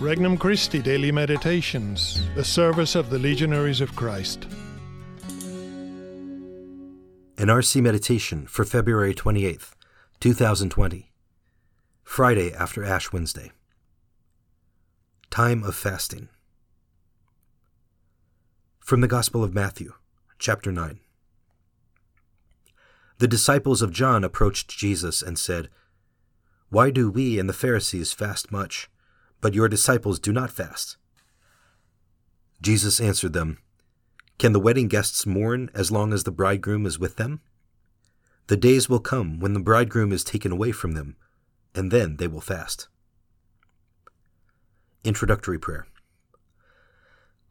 Regnum Christi Daily Meditations, the service of the Legionaries of Christ. An RC Meditation for February 28th, 2020, Friday after Ash Wednesday. Time of Fasting. From the Gospel of Matthew, chapter 9. The disciples of John approached Jesus and said, Why do we and the Pharisees fast much? But your disciples do not fast. Jesus answered them, Can the wedding guests mourn as long as the bridegroom is with them? The days will come when the bridegroom is taken away from them, and then they will fast. Introductory Prayer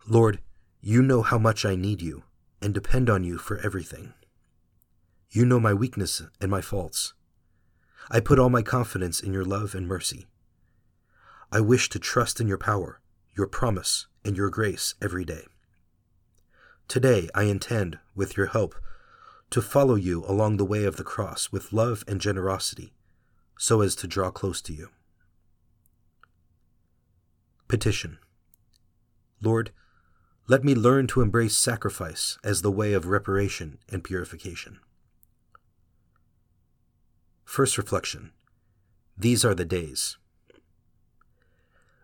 Lord, you know how much I need you and depend on you for everything. You know my weakness and my faults. I put all my confidence in your love and mercy. I wish to trust in your power, your promise, and your grace every day. Today I intend, with your help, to follow you along the way of the cross with love and generosity, so as to draw close to you. Petition Lord, let me learn to embrace sacrifice as the way of reparation and purification. First reflection These are the days.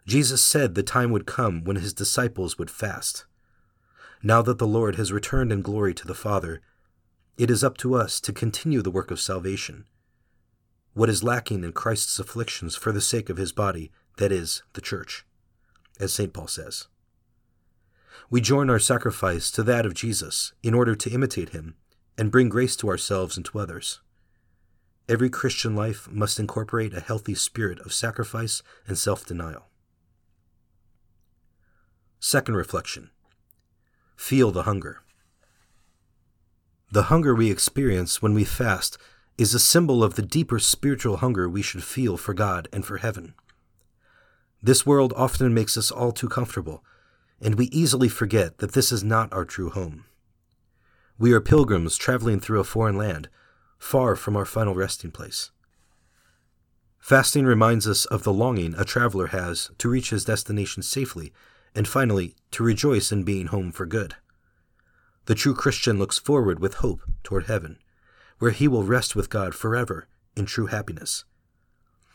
Jesus said the time would come when his disciples would fast. Now that the Lord has returned in glory to the Father, it is up to us to continue the work of salvation. What is lacking in Christ's afflictions for the sake of his body, that is, the church, as St. Paul says. We join our sacrifice to that of Jesus in order to imitate him and bring grace to ourselves and to others. Every Christian life must incorporate a healthy spirit of sacrifice and self denial. Second reflection Feel the hunger. The hunger we experience when we fast is a symbol of the deeper spiritual hunger we should feel for God and for heaven. This world often makes us all too comfortable, and we easily forget that this is not our true home. We are pilgrims traveling through a foreign land, far from our final resting place. Fasting reminds us of the longing a traveler has to reach his destination safely and finally, to rejoice in being home for good. The true Christian looks forward with hope toward heaven, where he will rest with God forever in true happiness.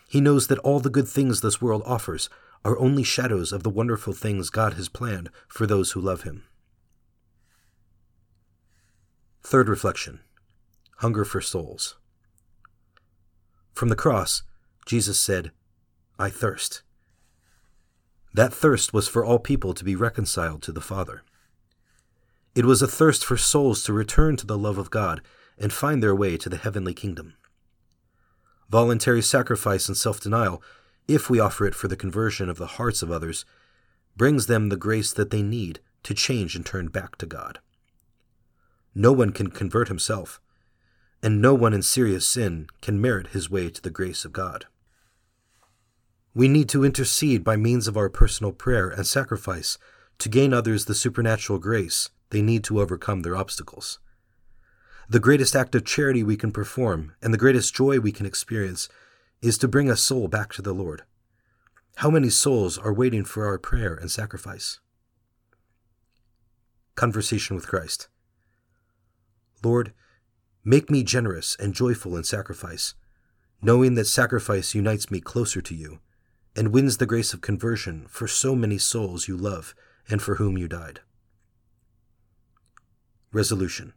He knows that all the good things this world offers are only shadows of the wonderful things God has planned for those who love Him. Third reflection Hunger for Souls. From the cross, Jesus said, I thirst. That thirst was for all people to be reconciled to the Father. It was a thirst for souls to return to the love of God and find their way to the heavenly kingdom. Voluntary sacrifice and self denial, if we offer it for the conversion of the hearts of others, brings them the grace that they need to change and turn back to God. No one can convert himself, and no one in serious sin can merit his way to the grace of God. We need to intercede by means of our personal prayer and sacrifice to gain others the supernatural grace they need to overcome their obstacles. The greatest act of charity we can perform and the greatest joy we can experience is to bring a soul back to the Lord. How many souls are waiting for our prayer and sacrifice? Conversation with Christ. Lord, make me generous and joyful in sacrifice, knowing that sacrifice unites me closer to you and wins the grace of conversion for so many souls you love and for whom you died. Resolution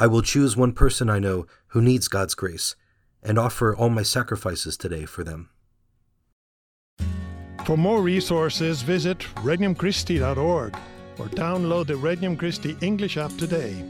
I will choose one person I know who needs God's grace and offer all my sacrifices today for them. For more resources, visit regnumchristi.org or download the Regnum Christi English app today.